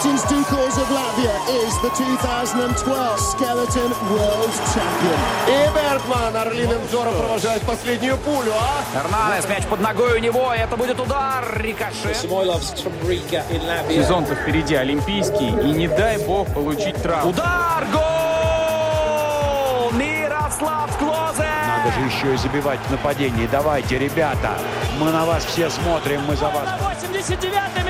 Martins Dukals of Latvia is the 2012 Skeleton World Champion. И Бергман орлиным взором провожает последнюю пулю, а? Эрнанес, мяч под ногой у него, это будет удар, рикошет. Сезон-то впереди олимпийский, и не дай бог получить травму. Удар, гол! Мирослав Клозе! Надо же еще и забивать в нападении. Давайте, ребята, мы на вас все смотрим, мы за вас. На 89-й минуте!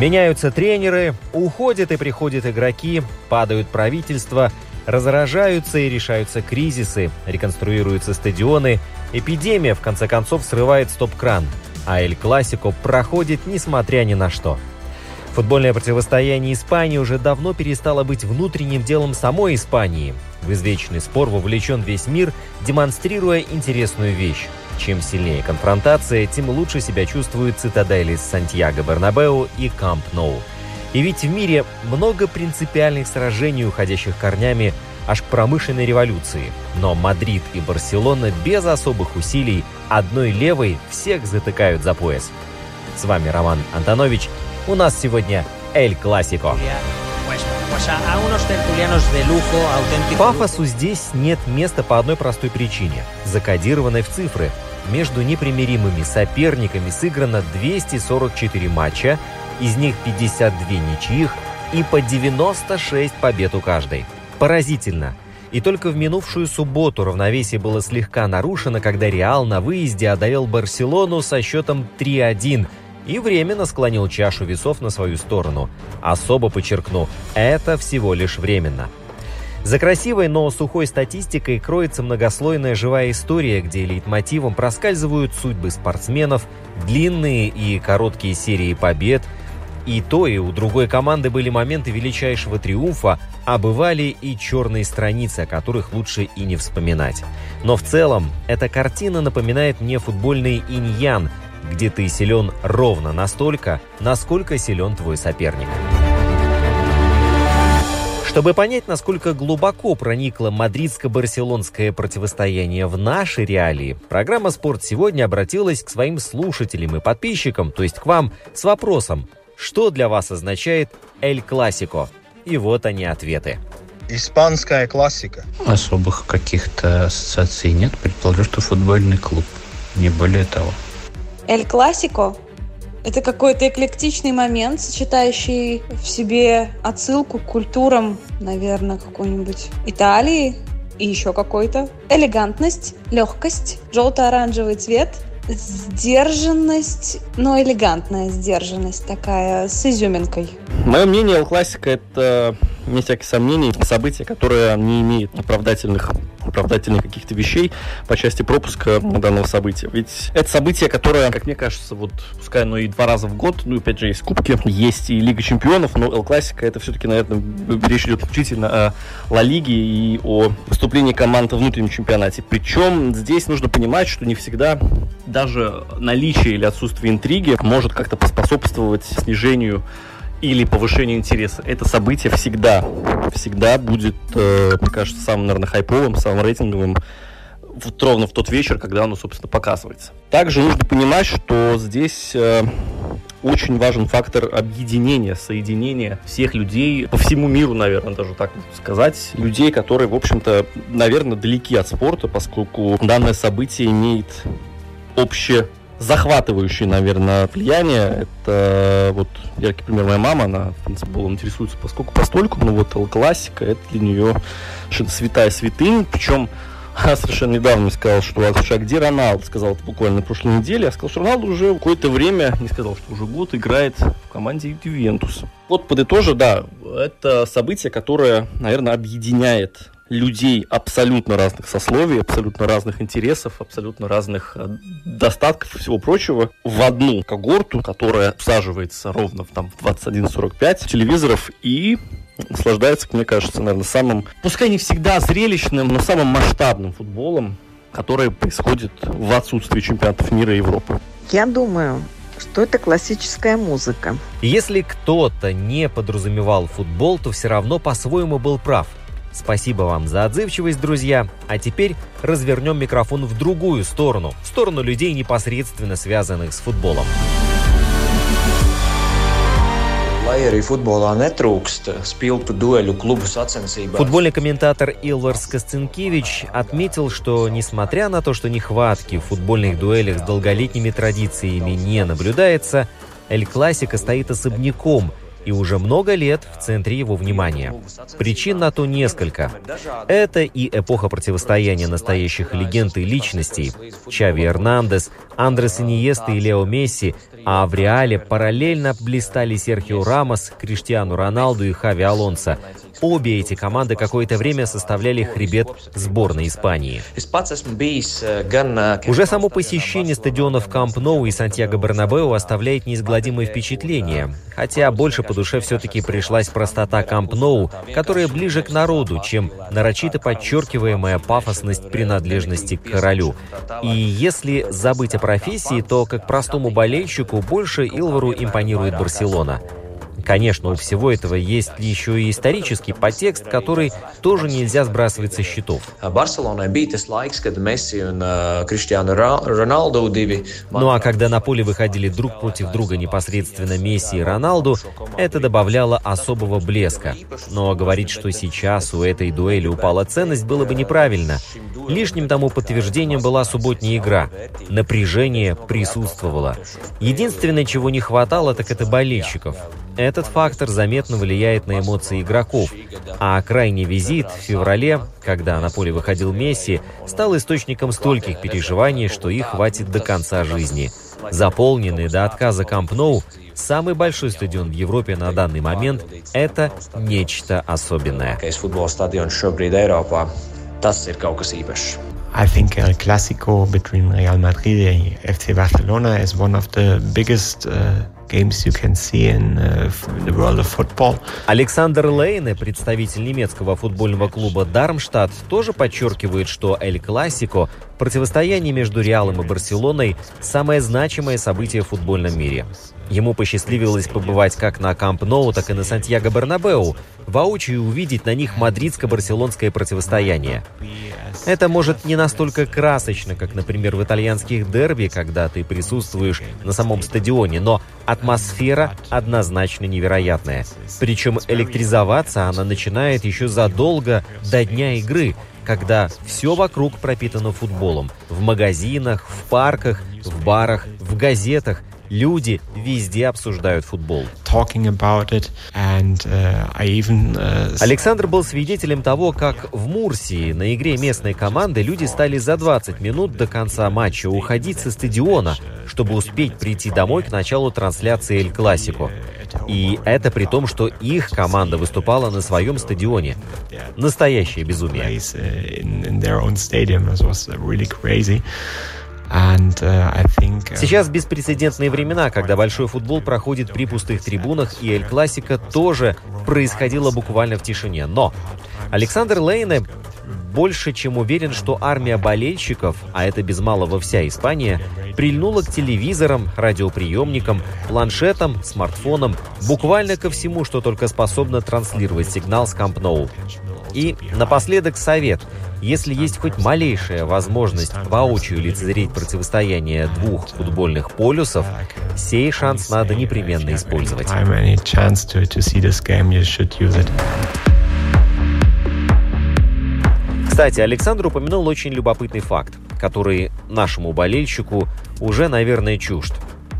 Меняются тренеры, уходят и приходят игроки, падают правительства, разоружаются и решаются кризисы, реконструируются стадионы, эпидемия в конце концов срывает стоп-кран, а Эль Классико проходит несмотря ни на что. Футбольное противостояние Испании уже давно перестало быть внутренним делом самой Испании. В извечный спор вовлечен весь мир, демонстрируя интересную вещь. Чем сильнее конфронтация, тем лучше себя чувствуют цитадели Сантьяго Бернабеу и Камп Ноу. И ведь в мире много принципиальных сражений, уходящих корнями аж к промышленной революции. Но Мадрид и Барселона без особых усилий одной левой всех затыкают за пояс. С вами Роман Антонович. У нас сегодня Эль Классико. Пафосу здесь нет места по одной простой причине – закодированной в цифры. Между непримиримыми соперниками сыграно 244 матча, из них 52 ничьих и по 96 побед у каждой. Поразительно. И только в минувшую субботу равновесие было слегка нарушено, когда Реал на выезде одолел Барселону со счетом 3-1 и временно склонил чашу весов на свою сторону. Особо подчеркну, это всего лишь временно. За красивой, но сухой статистикой кроется многослойная живая история, где лейтмотивом проскальзывают судьбы спортсменов, длинные и короткие серии побед. И то, и у другой команды были моменты величайшего триумфа, а бывали и черные страницы, о которых лучше и не вспоминать. Но в целом, эта картина напоминает мне футбольный иньян, где ты силен ровно настолько, насколько силен твой соперник. Чтобы понять, насколько глубоко проникло мадридско-барселонское противостояние в наши реалии, программа «Спорт сегодня» обратилась к своим слушателям и подписчикам, то есть к вам, с вопросом, что для вас означает «Эль Классико?» И вот они ответы. Испанская классика. Особых каких-то ассоциаций нет. Предположу, что футбольный клуб. Не более того. Эль Классико – это какой-то эклектичный момент, сочетающий в себе отсылку к культурам, наверное, какой-нибудь Италии и еще какой-то. Элегантность, легкость, желто-оранжевый цвет, сдержанность, но элегантная сдержанность такая, с изюминкой. Мое мнение, Классика – это, не всяких сомнений, событие, которое не имеет оправдательных оправдательных каких-то вещей по части пропуска данного события. Ведь это событие, которое, как мне кажется, вот пускай оно и два раза в год, ну, опять же, есть кубки, есть и Лига Чемпионов, но Эл Классика это все-таки, наверное, речь идет исключительно о Ла Лиге и о выступлении команд в внутреннем чемпионате. Причем здесь нужно понимать, что не всегда даже наличие или отсутствие интриги может как-то поспособствовать снижению или повышение интереса. Это событие всегда, всегда будет, э, мне кажется, самым, наверное, хайповым, самым рейтинговым вот ровно в тот вечер, когда оно, собственно, показывается. Также нужно понимать, что здесь э, очень важен фактор объединения, соединения всех людей по всему миру, наверное, даже так сказать. Людей, которые, в общем-то, наверное, далеки от спорта, поскольку данное событие имеет общее захватывающее, наверное, влияние. Это вот яркий пример моя мама, она футболом интересуется поскольку постольку, но вот классика, это для нее что-то святая святынь, причем она совершенно недавно мне сказала, что слушай, а где Роналд? Сказал это буквально на прошлой неделе. Я сказал, что Роналд уже какое-то время, не сказал, что уже год играет в команде Ювентус. Вот подытожа, да, это событие, которое, наверное, объединяет людей абсолютно разных сословий, абсолютно разных интересов, абсолютно разных э, достатков и всего прочего в одну когорту, которая всаживается ровно в, там, в 21.45 телевизоров и наслаждается, мне кажется, наверное, самым, пускай не всегда зрелищным, но самым масштабным футболом, который происходит в отсутствии чемпионатов мира и Европы. Я думаю, что это классическая музыка. Если кто-то не подразумевал футбол, то все равно по-своему был прав. Спасибо вам за отзывчивость, друзья. А теперь развернем микрофон в другую сторону, в сторону людей, непосредственно связанных с футболом. Lai arī futbolā netrūkst spilgtu dueļu klubu sacensībās. Футбольный комментатор Илварс Костенкевич отметил, что несмотря на то, что нехватки в футбольных дуэлях с долголетними традициями не наблюдается, Эль Классика стоит особняком – и уже много лет в центре его внимания. Причин на то несколько. Это и эпоха противостояния настоящих легенд и личностей. Чави Эрнандес, Андрес Иниеста и Лео Месси, а в Реале параллельно блистали Серхио Рамос, Криштиану Роналду и Хави Алонсо. Обе эти команды какое-то время составляли хребет сборной Испании. Уже само посещение стадионов Камп Ноу и Сантьяго Бернабеу оставляет неизгладимое впечатление. Хотя больше по душе все-таки пришлась простота Камп Ноу, которая ближе к народу, чем нарочито подчеркиваемая пафосность принадлежности к королю. И если забыть о профессии, то как простому болельщику больше Илвару импонирует Барселона – Конечно, у всего этого есть еще и исторический подтекст, который тоже нельзя сбрасывать со счетов. Ну а когда на поле выходили друг против друга непосредственно Месси и Роналду, это добавляло особого блеска. Но говорить, что сейчас у этой дуэли упала ценность, было бы неправильно. Лишним тому подтверждением была субботняя игра. Напряжение присутствовало. Единственное, чего не хватало, так это болельщиков. Этот фактор заметно влияет на эмоции игроков, а крайний визит в феврале, когда на поле выходил Месси, стал источником стольких переживаний, что их хватит до конца жизни. Заполненный до отказа Камп Ноу, самый большой стадион в Европе на данный момент, это нечто особенное. I think El Clásico between Real Madrid and FC Barcelona is one of the biggest uh, Александр Лейне, представитель немецкого футбольного клуба Дармштадт, тоже подчеркивает, что Эль Классико противостояние между Реалом и Барселоной – самое значимое событие в футбольном мире. Ему посчастливилось побывать как на Камп Ноу, так и на Сантьяго Бернабеу, воочию увидеть на них мадридско-барселонское противостояние. Это может не настолько красочно, как, например, в итальянских дерби, когда ты присутствуешь на самом стадионе, но атмосфера однозначно невероятная. Причем электризоваться она начинает еще задолго до дня игры, когда все вокруг пропитано футболом. В магазинах, в парках, в барах, в газетах. Люди везде обсуждают футбол. Uh, uh... Александр был свидетелем того, как в Мурсии на игре местной команды люди стали за 20 минут до конца матча уходить со стадиона, чтобы успеть прийти домой к началу трансляции «Эль Классико». И это при том, что их команда выступала на своем стадионе. Настоящее безумие. Uh, uh... Сейчас беспрецедентные времена, когда большой футбол проходит при пустых трибунах, и Эль Классика тоже происходило буквально в тишине. Но Александр Лейне больше чем уверен, что армия болельщиков, а это без малого вся Испания, прильнула к телевизорам, радиоприемникам, планшетам, смартфонам, буквально ко всему, что только способно транслировать сигнал с Камп Ноу. И напоследок совет. Если есть хоть малейшая возможность воочию лицезреть противостояние двух футбольных полюсов, сей шанс надо непременно использовать. Кстати, Александр упомянул очень любопытный факт, который нашему болельщику уже, наверное, чужд.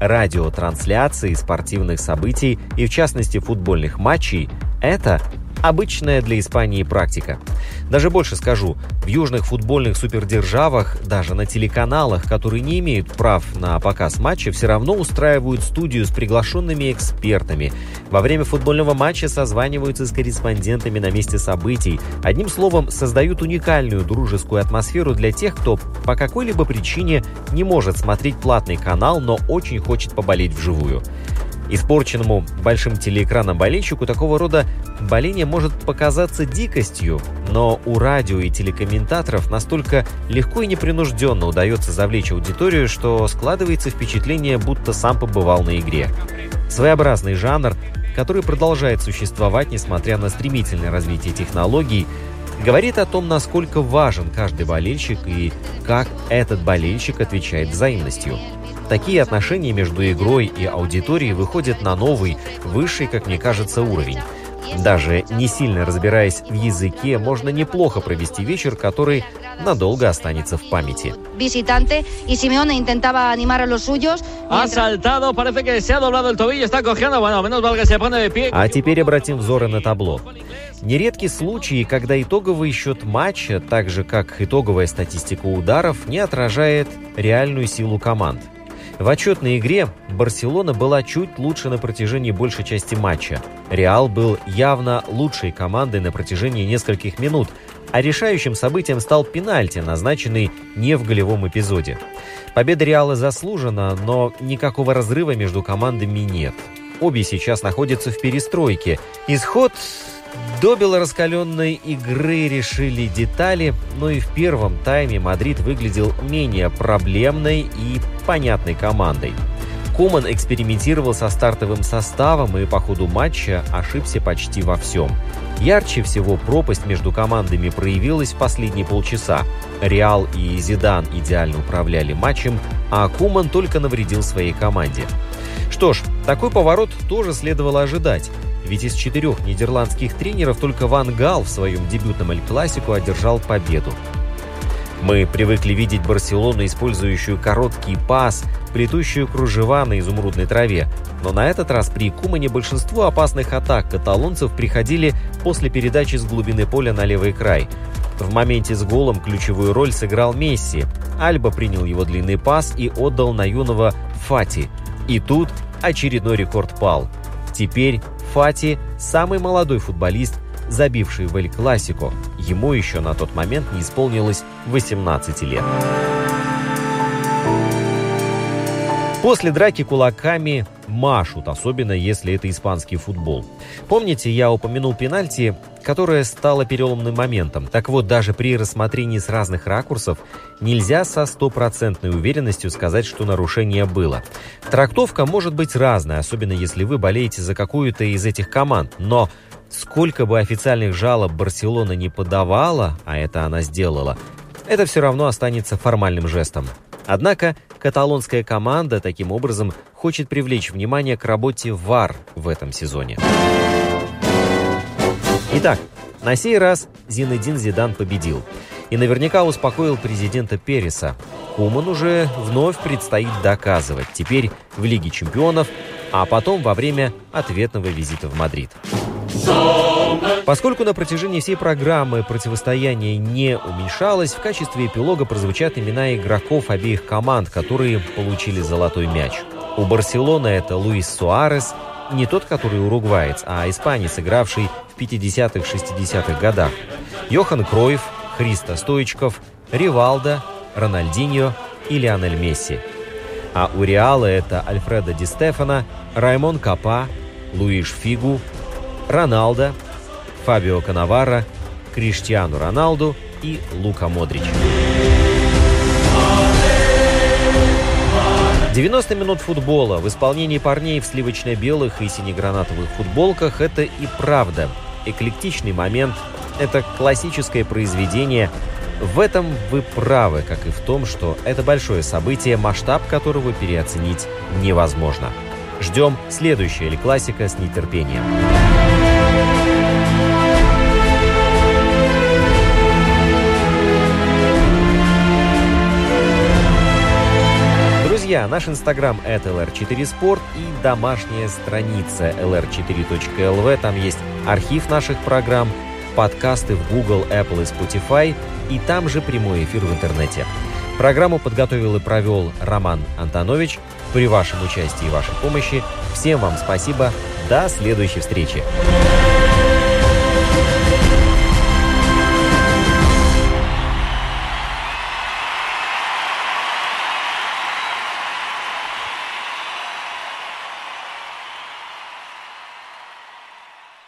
Радиотрансляции спортивных событий и, в частности, футбольных матчей – это обычная для Испании практика. Даже больше скажу, в южных футбольных супердержавах, даже на телеканалах, которые не имеют прав на показ матча, все равно устраивают студию с приглашенными экспертами. Во время футбольного матча созваниваются с корреспондентами на месте событий. Одним словом, создают уникальную дружескую атмосферу для тех, кто по какой-либо причине не может смотреть платный канал, но очень хочет поболеть вживую. Испорченному большим телеэкраном болельщику такого рода боление может показаться дикостью, но у радио и телекомментаторов настолько легко и непринужденно удается завлечь аудиторию, что складывается впечатление, будто сам побывал на игре. Своеобразный жанр, который продолжает существовать, несмотря на стремительное развитие технологий, говорит о том, насколько важен каждый болельщик и как этот болельщик отвечает взаимностью. Такие отношения между игрой и аудиторией выходят на новый, высший, как мне кажется, уровень. Даже не сильно разбираясь в языке, можно неплохо провести вечер, который надолго останется в памяти. visitante y Simeone intentaba animar a los suyos. Ha saltado, parece que se ha doblado el tobillo, está cogiendo, bueno, menos mal que se pone de pie. А теперь обратим взоры на табло. Нередки случаи, когда итоговый счет матча, так же как итоговая статистика ударов, не отражает реальную силу команд. В отчетной игре Барселона была чуть лучше на протяжении большей части матча. Реал был явно лучшей командой на протяжении нескольких минут, а решающим событием стал пенальти, назначенный не в голевом эпизоде. Победа Реала заслужена, но никакого разрыва между командами нет. Обе сейчас находятся в перестройке. Исход до белораскаленной игры решили детали, но и в первом тайме Мадрид выглядел менее проблемной и понятной командой. Куман экспериментировал со стартовым составом и по ходу матча ошибся почти во всем. Ярче всего пропасть между командами проявилась в последние полчаса. Реал и Зидан идеально управляли матчем, а Куман только навредил своей команде. Что ж, такой поворот тоже следовало ожидать. Ведь из четырех нидерландских тренеров только Ван Гал в своем дебютном Эль-Классику одержал победу. Мы привыкли видеть Барселону, использующую короткий пас, плетущую кружева на изумрудной траве. Но на этот раз при Кумане большинство опасных атак каталонцев приходили после передачи с глубины поля на левый край. В моменте с голом ключевую роль сыграл Месси. Альба принял его длинный пас и отдал на юного Фати. И тут очередной рекорд пал. Теперь Фати – самый молодой футболист, забивший в Эль-Классико. Ему еще на тот момент не исполнилось 18 лет. После драки кулаками машут, особенно если это испанский футбол. Помните, я упомянул пенальти, которое стало переломным моментом. Так вот, даже при рассмотрении с разных ракурсов нельзя со стопроцентной уверенностью сказать, что нарушение было. Трактовка может быть разная, особенно если вы болеете за какую-то из этих команд, но сколько бы официальных жалоб Барселона не подавала, а это она сделала, это все равно останется формальным жестом. Однако каталонская команда таким образом хочет привлечь внимание к работе ВАР в этом сезоне. Итак, на сей раз Зинедин Зидан победил. И наверняка успокоил президента Переса. Куман уже вновь предстоит доказывать. Теперь в Лиге чемпионов, а потом во время ответного визита в Мадрид. Поскольку на протяжении всей программы противостояние не уменьшалось, в качестве эпилога прозвучат имена игроков обеих команд, которые получили золотой мяч. У Барселоны это Луис Суарес, не тот, который уругваец, а испанец, игравший в 50-60-х годах. Йохан Кройф, Христа Стоичков, Ривалдо, Рональдиньо и Лионель Месси. А у Реала это Альфредо Ди Стефано, Раймон Капа, Луиш Фигу, Роналдо, Фабио Канавара, Криштиану Роналду и Лука Модрич. 90 минут футбола в исполнении парней в сливочно-белых и синегранатовых футболках – это и правда эклектичный момент, это классическое произведение. В этом вы правы, как и в том, что это большое событие, масштаб которого переоценить невозможно. Ждем следующее или классика с нетерпением. Наш инстаграм это lr4sport и домашняя страница lr4.lv. Там есть архив наших программ. подкасты в Google, Apple и Spotify, и там же прямой эфир в интернете. Программу подготовил и провел Роман Антонович. При вашем участии и вашей помощи всем вам спасибо. До следующей встречи.